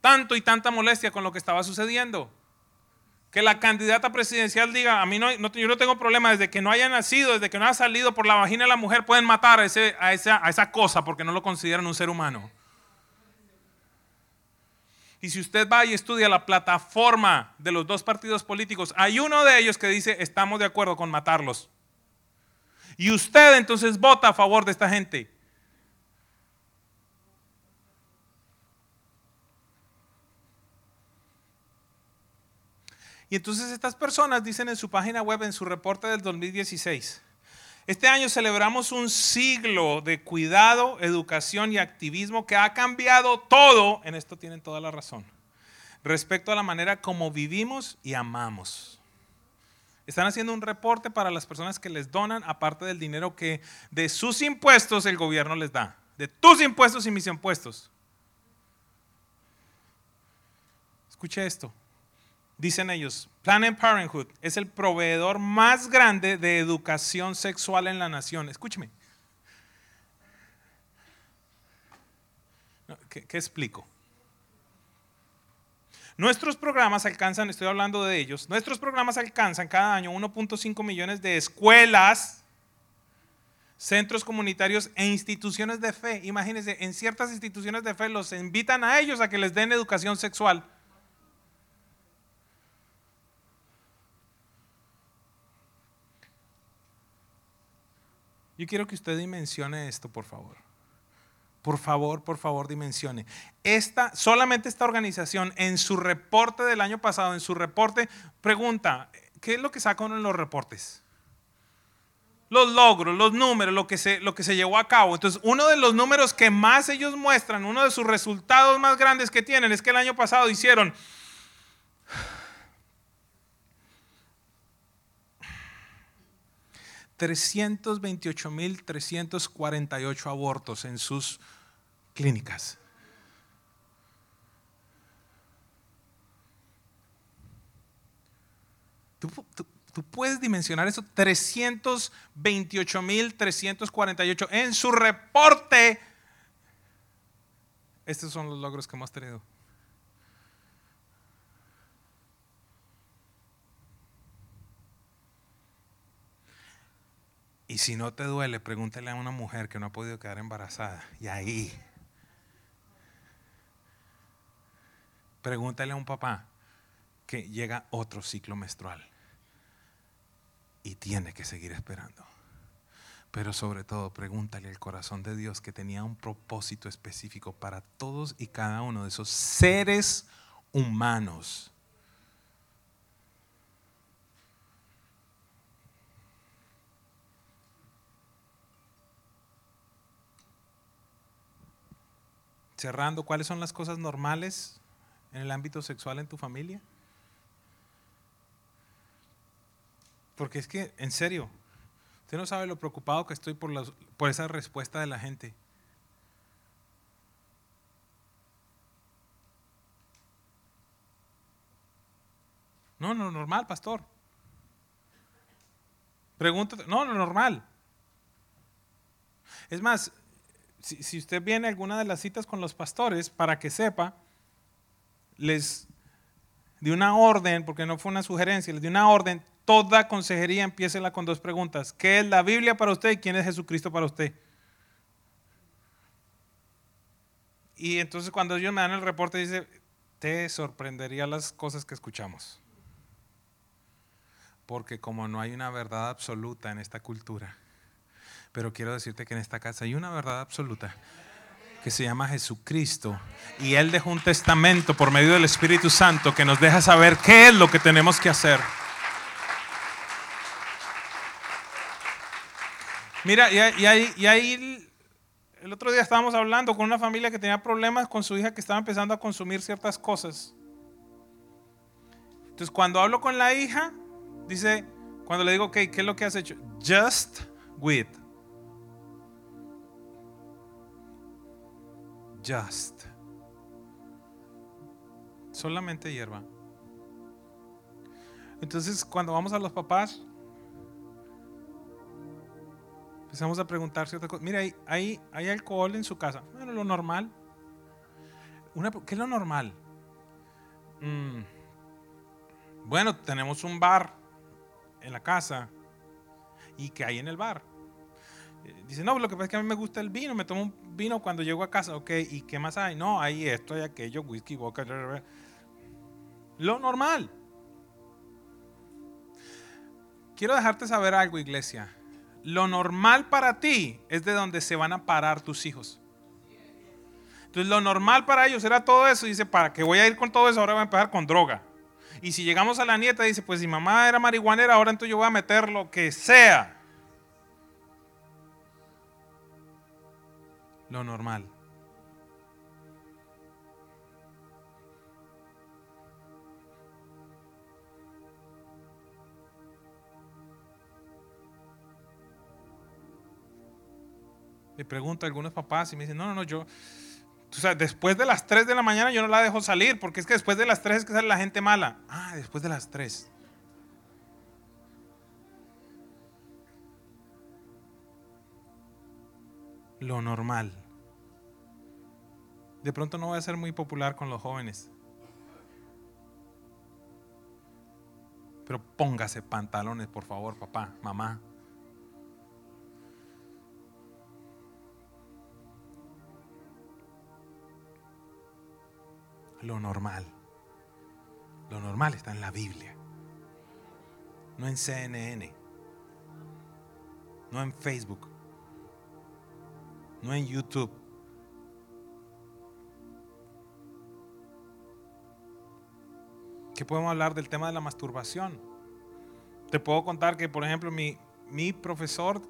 tanto y tanta molestia con lo que estaba sucediendo que la candidata presidencial diga, a mí no, yo no tengo problema, desde que no haya nacido, desde que no haya salido por la vagina de la mujer, pueden matar a, ese, a, esa, a esa cosa porque no lo consideran un ser humano. Y si usted va y estudia la plataforma de los dos partidos políticos, hay uno de ellos que dice, estamos de acuerdo con matarlos. Y usted entonces vota a favor de esta gente. Entonces estas personas dicen en su página web, en su reporte del 2016, este año celebramos un siglo de cuidado, educación y activismo que ha cambiado todo, en esto tienen toda la razón, respecto a la manera como vivimos y amamos. Están haciendo un reporte para las personas que les donan, aparte del dinero que de sus impuestos el gobierno les da, de tus impuestos y mis impuestos. Escuche esto. Dicen ellos, Planned Parenthood es el proveedor más grande de educación sexual en la nación. Escúcheme. ¿Qué, ¿Qué, explico? Nuestros programas alcanzan, estoy hablando de ellos, nuestros programas alcanzan cada año 1.5 millones de escuelas, centros comunitarios e instituciones de fe. Imagínense, en ciertas instituciones de fe los invitan a ellos a que les den educación sexual. Yo quiero que usted dimensione esto, por favor. Por favor, por favor, dimensione. Esta, solamente esta organización, en su reporte del año pasado, en su reporte, pregunta, ¿qué es lo que sacan en los reportes? Los logros, los números, lo que, se, lo que se llevó a cabo. Entonces, uno de los números que más ellos muestran, uno de sus resultados más grandes que tienen, es que el año pasado hicieron 328.348 abortos en sus clínicas. ¿Tú puedes dimensionar eso? 328.348 en su reporte. Estos son los logros que hemos tenido. Y si no te duele, pregúntale a una mujer que no ha podido quedar embarazada. Y ahí. Pregúntale a un papá que llega otro ciclo menstrual. Y tiene que seguir esperando. Pero sobre todo, pregúntale al corazón de Dios que tenía un propósito específico para todos y cada uno de esos seres humanos cerrando, ¿cuáles son las cosas normales en el ámbito sexual en tu familia? Porque es que, en serio, usted no sabe lo preocupado que estoy por, por esa respuesta de la gente. No, no, normal, pastor. Pregúntate, no, no, normal. Es más, si, usted viene a alguna de las citas con los pastores, para que sepa, les di una orden, porque no fue una sugerencia, les di una orden, toda consejería empieza con dos preguntas. ¿Qué es la Biblia para usted y quién es Jesucristo para usted? Y entonces cuando ellos me dan el reporte, dice, te sorprendería las cosas que escuchamos. Porque como no hay una verdad absoluta en esta cultura, pero quiero decirte que en esta casa hay una verdad absoluta que se llama Jesucristo. Y Él dejó un testamento por medio del Espíritu Santo que nos deja saber qué es lo que tenemos que hacer. Mira, y ahí, y el otro día estábamos hablando con una familia que tenía problemas con su hija que estaba empezando a consumir ciertas cosas. Entonces, cuando hablo con la hija, dice, cuando le digo, ok, ¿qué es lo que has hecho? Just with. Just. Solamente hierba. Entonces, cuando vamos a los papás, empezamos a preguntar ciertas cosas. Mira, hay, hay, alcohol en su casa. Bueno, lo normal. ¿Qué es lo normal? Mm. Bueno, tenemos un bar en la casa. ¿Y qué hay en el bar? Dice, no, lo que pasa es que a mí me gusta el vino, me tomo un vino cuando llego a casa, ok, ¿y qué más hay? No, hay esto, hay aquello, whisky, boca, lo normal. Quiero dejarte saber algo, iglesia. Lo normal para ti es de donde se van a parar tus hijos. Entonces, lo normal para ellos era todo eso. Dice, ¿para qué voy a ir con todo eso? Ahora voy a empezar con droga. Y si llegamos a la nieta, dice, pues si mamá era marihuanera, ahora entonces yo voy a meter lo que sea. Lo normal. Le pregunto a algunos papás y me dicen, no, no, no, yo, o sea, después de las 3 de la mañana yo no la dejo salir, porque es que después de las 3 es que sale la gente mala. Ah, después de las 3. Lo normal. De pronto no voy a ser muy popular con los jóvenes. Pero póngase pantalones, por favor, papá, mamá. Lo normal. Lo normal está en la Biblia. No en CNN. No en Facebook no en YouTube. ¿Qué podemos hablar del tema de la masturbación? Te puedo contar que, por ejemplo, mi, mi profesor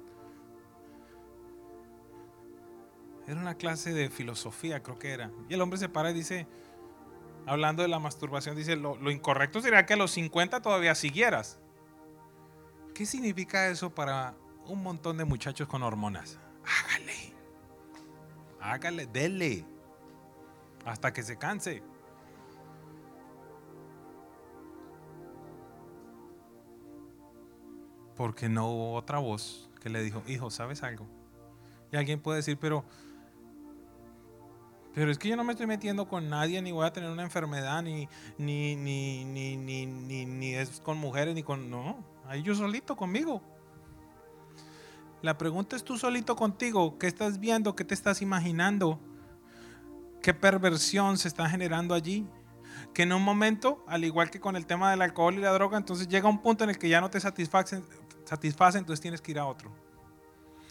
era una clase de filosofía, creo que era. Y el hombre se para y dice, hablando de la masturbación, dice, lo, lo incorrecto sería que a los 50 todavía siguieras. ¿Qué significa eso para un montón de muchachos con hormonas? Hágale dele, hasta que se canse. porque no hubo otra voz que le dijo, hijo, ¿sabes algo? Y alguien puede decir, pero, pero es que yo no me estoy metiendo con nadie, ni voy a tener una enfermedad, ni, ni, ni, ni, ni, ni, ni es con mujeres, ni con... No, ahí yo solito conmigo. La pregunta es tú solito contigo, ¿qué estás viendo? ¿Qué te estás imaginando? ¿Qué perversión se está generando allí? Que en un momento, al igual que con el tema del alcohol y la droga, entonces llega un punto en el que ya no te satisface, satisface entonces tienes que ir a otro.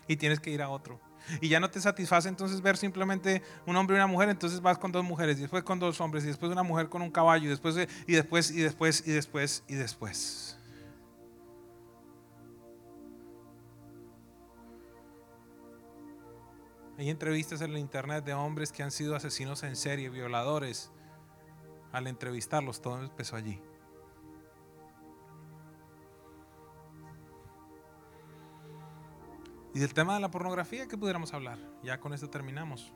Y tienes que ir a otro. Y ya no te satisface entonces ver simplemente un hombre y una mujer, entonces vas con dos mujeres, después con dos hombres, y después una mujer con un caballo, después, y después, y después, y después, y después. Hay entrevistas en la internet de hombres que han sido asesinos en serie, violadores. Al entrevistarlos, todo empezó allí. Y del tema de la pornografía, ¿qué pudiéramos hablar? Ya con esto terminamos.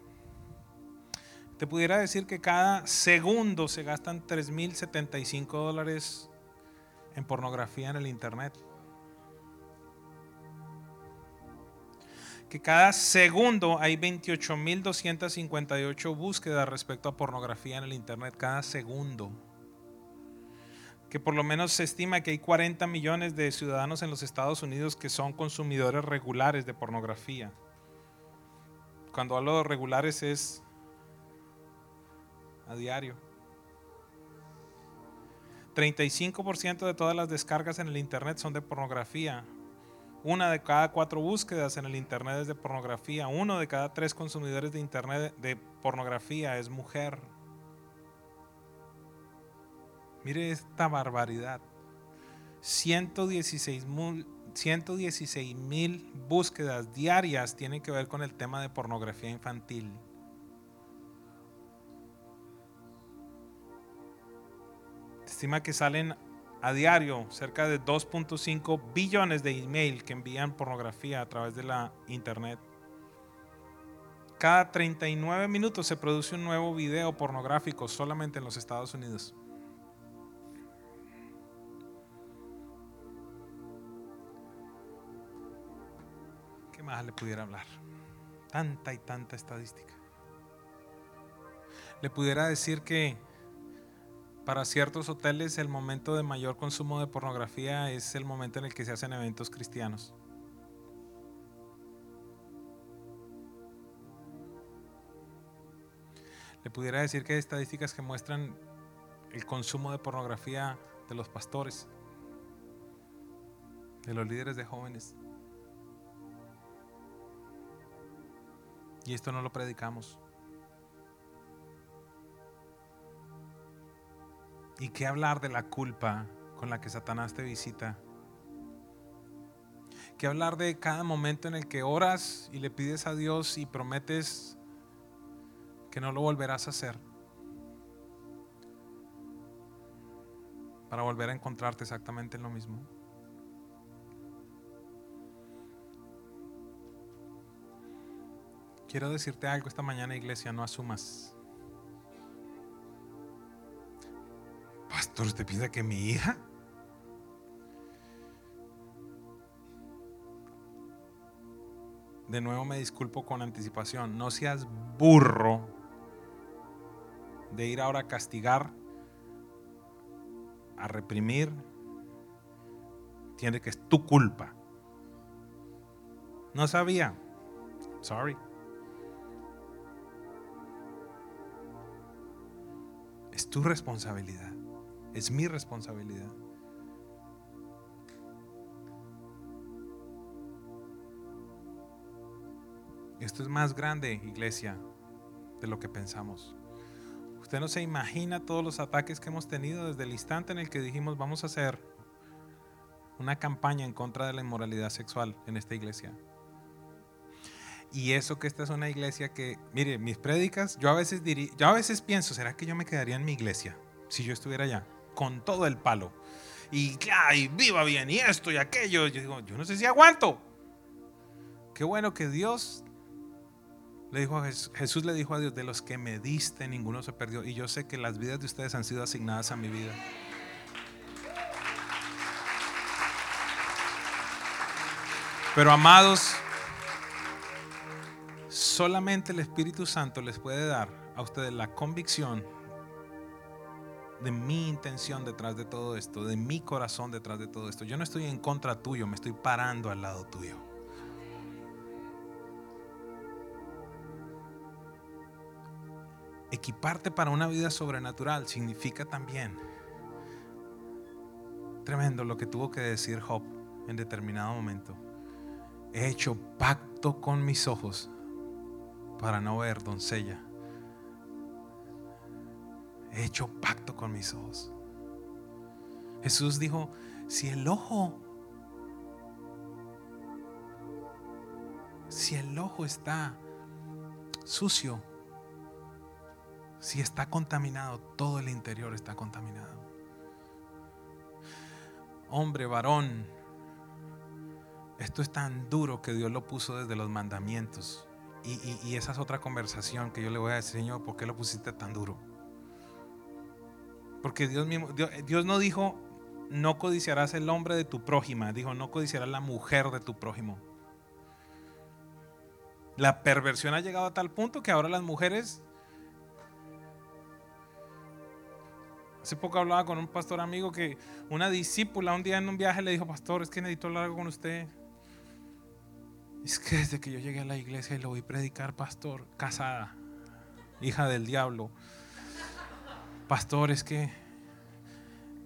Te pudiera decir que cada segundo se gastan 3.075 dólares en pornografía en el Internet. Que cada segundo hay 28.258 búsquedas respecto a pornografía en el Internet, cada segundo. Que por lo menos se estima que hay 40 millones de ciudadanos en los Estados Unidos que son consumidores regulares de pornografía. Cuando hablo de regulares es a diario. 35% de todas las descargas en el Internet son de pornografía. Una de cada cuatro búsquedas en el Internet es de pornografía. Uno de cada tres consumidores de Internet de pornografía es mujer. Mire esta barbaridad. 116 mil búsquedas diarias tienen que ver con el tema de pornografía infantil. Estima que salen a diario cerca de 2.5 billones de email que envían pornografía a través de la internet. Cada 39 minutos se produce un nuevo video pornográfico solamente en los Estados Unidos. ¿Qué más le pudiera hablar? Tanta y tanta estadística. Le pudiera decir que para ciertos hoteles el momento de mayor consumo de pornografía es el momento en el que se hacen eventos cristianos. Le pudiera decir que hay estadísticas que muestran el consumo de pornografía de los pastores, de los líderes de jóvenes. Y esto no lo predicamos. ¿Y qué hablar de la culpa con la que Satanás te visita? ¿Qué hablar de cada momento en el que oras y le pides a Dios y prometes que no lo volverás a hacer? Para volver a encontrarte exactamente en lo mismo. Quiero decirte algo esta mañana, iglesia, no asumas. Pastor, ¿usted piensa que mi hija? De nuevo me disculpo con anticipación. No seas burro de ir ahora a castigar, a reprimir. Tiene que es tu culpa. No sabía. Sorry. Es tu responsabilidad. Es mi responsabilidad. Esto es más grande, iglesia, de lo que pensamos. Usted no se imagina todos los ataques que hemos tenido desde el instante en el que dijimos vamos a hacer una campaña en contra de la inmoralidad sexual en esta iglesia. Y eso que esta es una iglesia que, mire, mis prédicas, yo a veces diría, yo a veces pienso, ¿será que yo me quedaría en mi iglesia si yo estuviera allá? Con todo el palo. Y, ay, viva bien, y esto y aquello. Yo digo, yo no sé si aguanto. Qué bueno que Dios le dijo a Jesús, Jesús le dijo a Dios, de los que me diste, ninguno se perdió. Y yo sé que las vidas de ustedes han sido asignadas a mi vida. Pero amados, solamente el Espíritu Santo les puede dar a ustedes la convicción de mi intención detrás de todo esto, de mi corazón detrás de todo esto. Yo no estoy en contra tuyo, me estoy parando al lado tuyo. Equiparte para una vida sobrenatural significa también tremendo lo que tuvo que decir Job en determinado momento. He hecho pacto con mis ojos para no ver doncella he hecho pacto con mis ojos. Jesús dijo, si el ojo, si el ojo está sucio, si está contaminado, todo el interior está contaminado. Hombre, varón, esto es tan duro que Dios lo puso desde los mandamientos. Y, esa es otra conversación que yo le voy a decir, Señor, ¿por qué lo pusiste tan duro? Porque Dios mismo, Dios, no dijo, no codiciarás el hombre de tu prójima, dijo, no codiciarás la mujer de tu prójimo. La perversión ha llegado a tal punto que ahora las mujeres... Hace poco hablaba con un pastor amigo que una discípula un día en un viaje le dijo, pastor, es que necesito hablar con usted. Es que desde que yo llegué a la iglesia y lo vi predicar, pastor, casada, hija del diablo, pastor, es que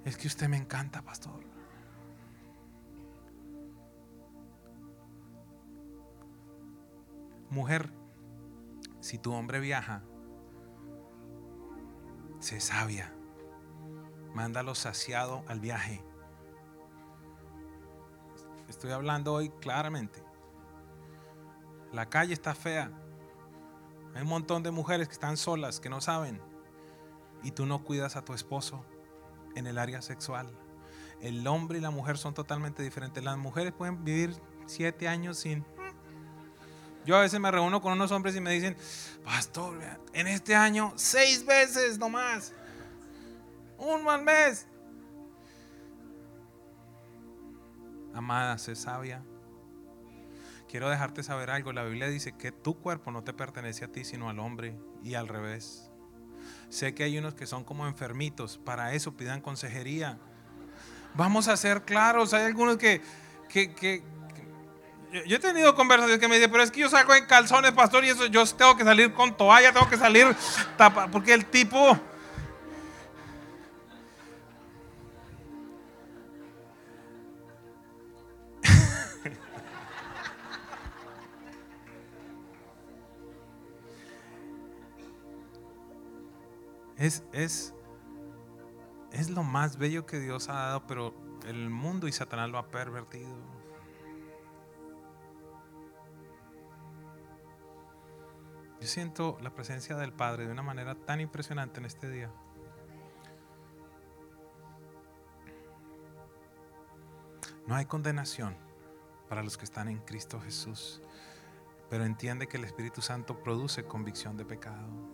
es que usted me encanta, pastor. Mujer, si tu hombre viaja, se sabia. Mándalo saciado al viaje. Estoy hablando hoy claramente. La calle está fea. Hay un montón de mujeres que están solas, que no saben y tú no cuidas a tu esposo en el área sexual. El hombre y la mujer son totalmente diferentes. Las mujeres pueden vivir siete años sin... Yo a veces me reúno con unos hombres y me dicen, pastor, en este año seis veces nomás. Un mal mes. Amada, sé sabia. Quiero dejarte saber algo. La Biblia dice que tu cuerpo no te pertenece a ti, sino al hombre y al revés. Sé que hay unos que son como enfermitos. Para eso pidan consejería. Vamos a ser claros. Hay algunos que, yo he tenido conversaciones que me dicen, pero es que yo salgo en calzones, pastor, y eso yo tengo que salir con toalla, tengo que salir porque el tipo... Es, es, es lo más bello que Dios ha dado, pero el mundo y Satanás lo ha pervertido. Yo siento la presencia del Padre de una manera tan impresionante en este día. No hay condenación para los que están en Cristo Jesús, pero entiende que el Espíritu Santo produce convicción de pecado.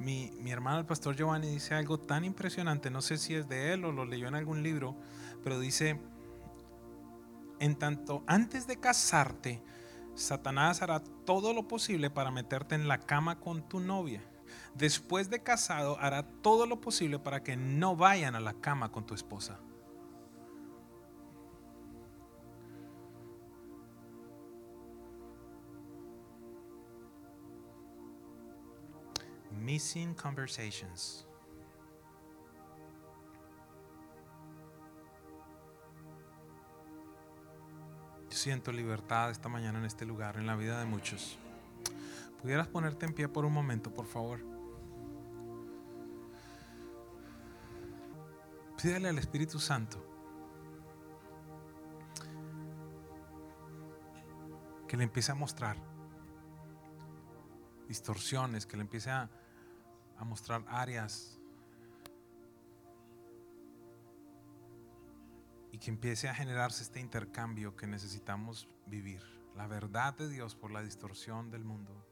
Mi, hermano el pastor Giovanni dice algo tan impresionante, no sé si es de él o lo leyó en algún libro, pero dice, en tanto antes de casarte, Satanás hará todo lo posible para meterte en la cama con tu novia. Después de casado, hará todo lo posible para que no vayan a la cama con tu esposa. Missing Conversations. Yo siento libertad esta mañana en este lugar, en la vida de muchos. ¿Pudieras ponerte en pie por un momento, por favor? Pídale al Espíritu Santo que le empiece a mostrar distorsiones, que le empiece a, a mostrar áreas y que empiece a generarse este intercambio que necesitamos vivir. La verdad de Dios por la distorsión del mundo.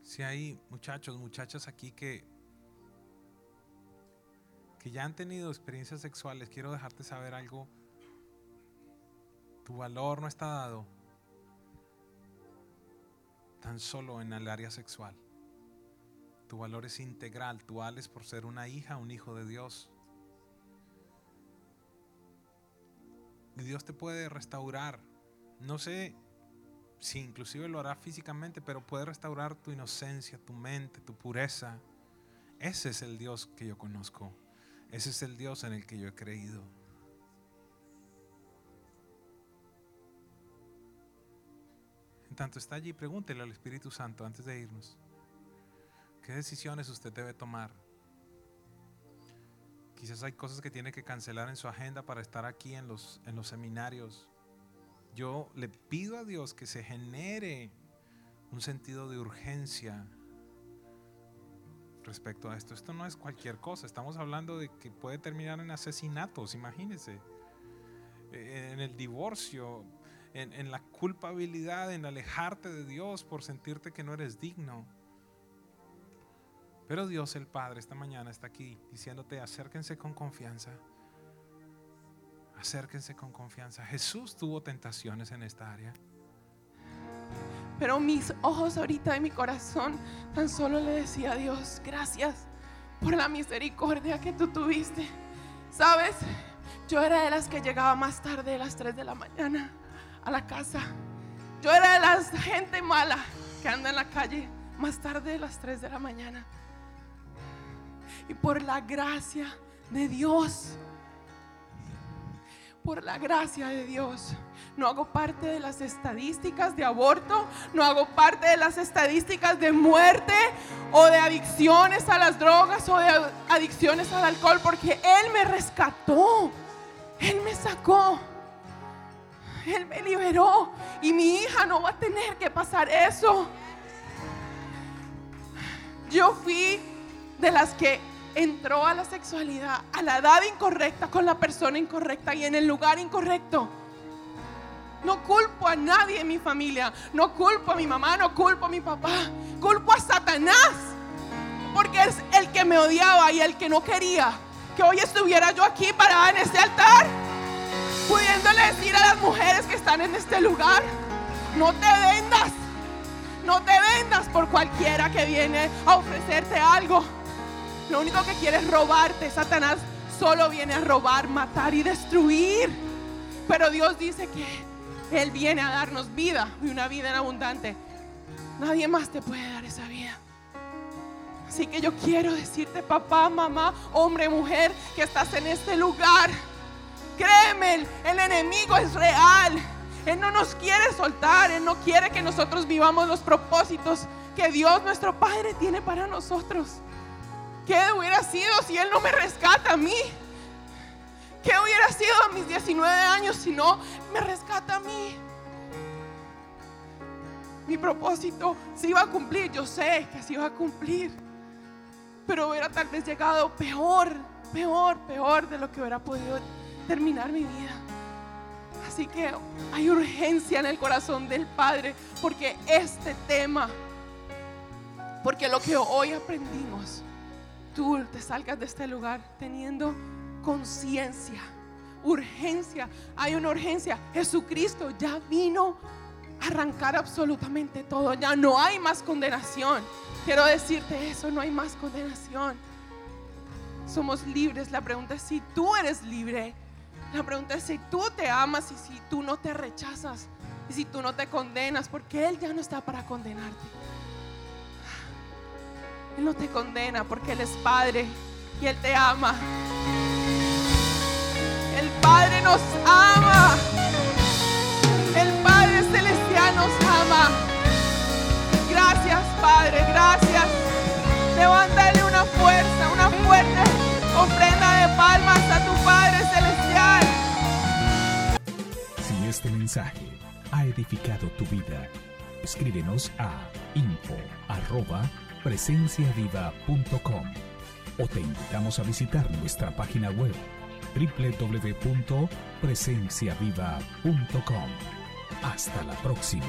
Si hay muchachos, muchachas aquí que, que ya han tenido experiencias sexuales, quiero dejarte saber algo. Tu valor no está dado tan solo en el área sexual. Tu valor es integral, tú vales por ser una hija, un hijo de Dios. Y Dios te puede restaurar. No sé si inclusive lo hará físicamente, pero puede restaurar tu inocencia, tu mente, tu pureza. Ese es el Dios que yo conozco. Ese es el Dios en el que yo he creído. Tanto está allí, pregúntele al Espíritu Santo antes de irnos. ¿Qué decisiones usted debe tomar? Quizás hay cosas que tiene que cancelar en su agenda para estar aquí en los, en los seminarios. Yo le pido a Dios que se genere un sentido de urgencia respecto a esto. Esto no es cualquier cosa. Estamos hablando de que puede terminar en asesinatos, imagínense. En el divorcio, en, la culpabilidad, en alejarte de Dios por sentirte que no eres digno. Pero Dios el Padre esta mañana está aquí diciéndote, acérquense con confianza. Acérquense con confianza. Jesús tuvo tentaciones en esta área. Pero mis ojos ahorita y mi corazón tan solo le decía a Dios, gracias por la misericordia que tú tuviste. ¿Sabes? Yo era de las que llegaba más tarde, a las 3 de la mañana, a la casa. Yo era de la gente mala que anda en la calle más tarde de las 3 de la mañana. Y por la gracia de Dios, por la gracia de Dios, no hago parte de las estadísticas de aborto, no hago parte de las estadísticas de muerte o de adicciones a las drogas o de adicciones al alcohol, porque Él me rescató, Él me sacó, Él me liberó y mi hija no va a tener que pasar eso. Yo fui de las que entró a la sexualidad a la edad incorrecta, con la persona incorrecta y en el lugar incorrecto. No culpo a nadie en mi familia, no culpo a mi mamá, no culpo a mi papá, culpo a Satanás, porque es el que me odiaba y el que no quería que hoy estuviera yo aquí parada en este altar, pudiéndole decir a las mujeres que están en este lugar, no te vendas, no te vendas por cualquiera que viene a ofrecerte algo. Lo único que quiere es robarte. Satanás solo viene a robar, matar y destruir. Pero Dios dice que Él viene a darnos vida y una vida en abundante. Nadie más te puede dar esa vida. Así que yo quiero decirte, papá, mamá, hombre, mujer, que estás en este lugar. Créeme, el enemigo es real. Él no nos quiere soltar. Él no quiere que nosotros vivamos los propósitos que Dios nuestro Padre tiene para nosotros. ¿Qué hubiera sido si Él no me rescata a mí? ¿Qué hubiera sido a mis 19 años si no me rescata a mí? Mi propósito se iba a cumplir, yo sé que se iba a cumplir, pero hubiera tal vez llegado peor, peor, peor de lo que hubiera podido terminar mi vida. Así que hay urgencia en el corazón del Padre porque este tema, porque lo que hoy aprendimos, tú te salgas de este lugar teniendo conciencia, urgencia. Hay una urgencia. Jesucristo ya vino a arrancar absolutamente todo. Ya no hay más condenación. Quiero decirte eso, no hay más condenación. Somos libres. La pregunta es si tú eres libre. La pregunta es si tú te amas y si tú no te rechazas y si tú no te condenas, porque Él ya no está para condenarte. Él no te condena porque Él es Padre y Él te ama. El Padre nos ama. El Padre Celestial nos ama. Gracias, Padre, gracias. Levántale una fuerza, una fuerte ofrenda de palmas a tu Este mensaje ha edificado tu vida, escríbenos a info presenciaviva.com o te invitamos a visitar nuestra página web www.presenciaviva.com. Hasta la próxima.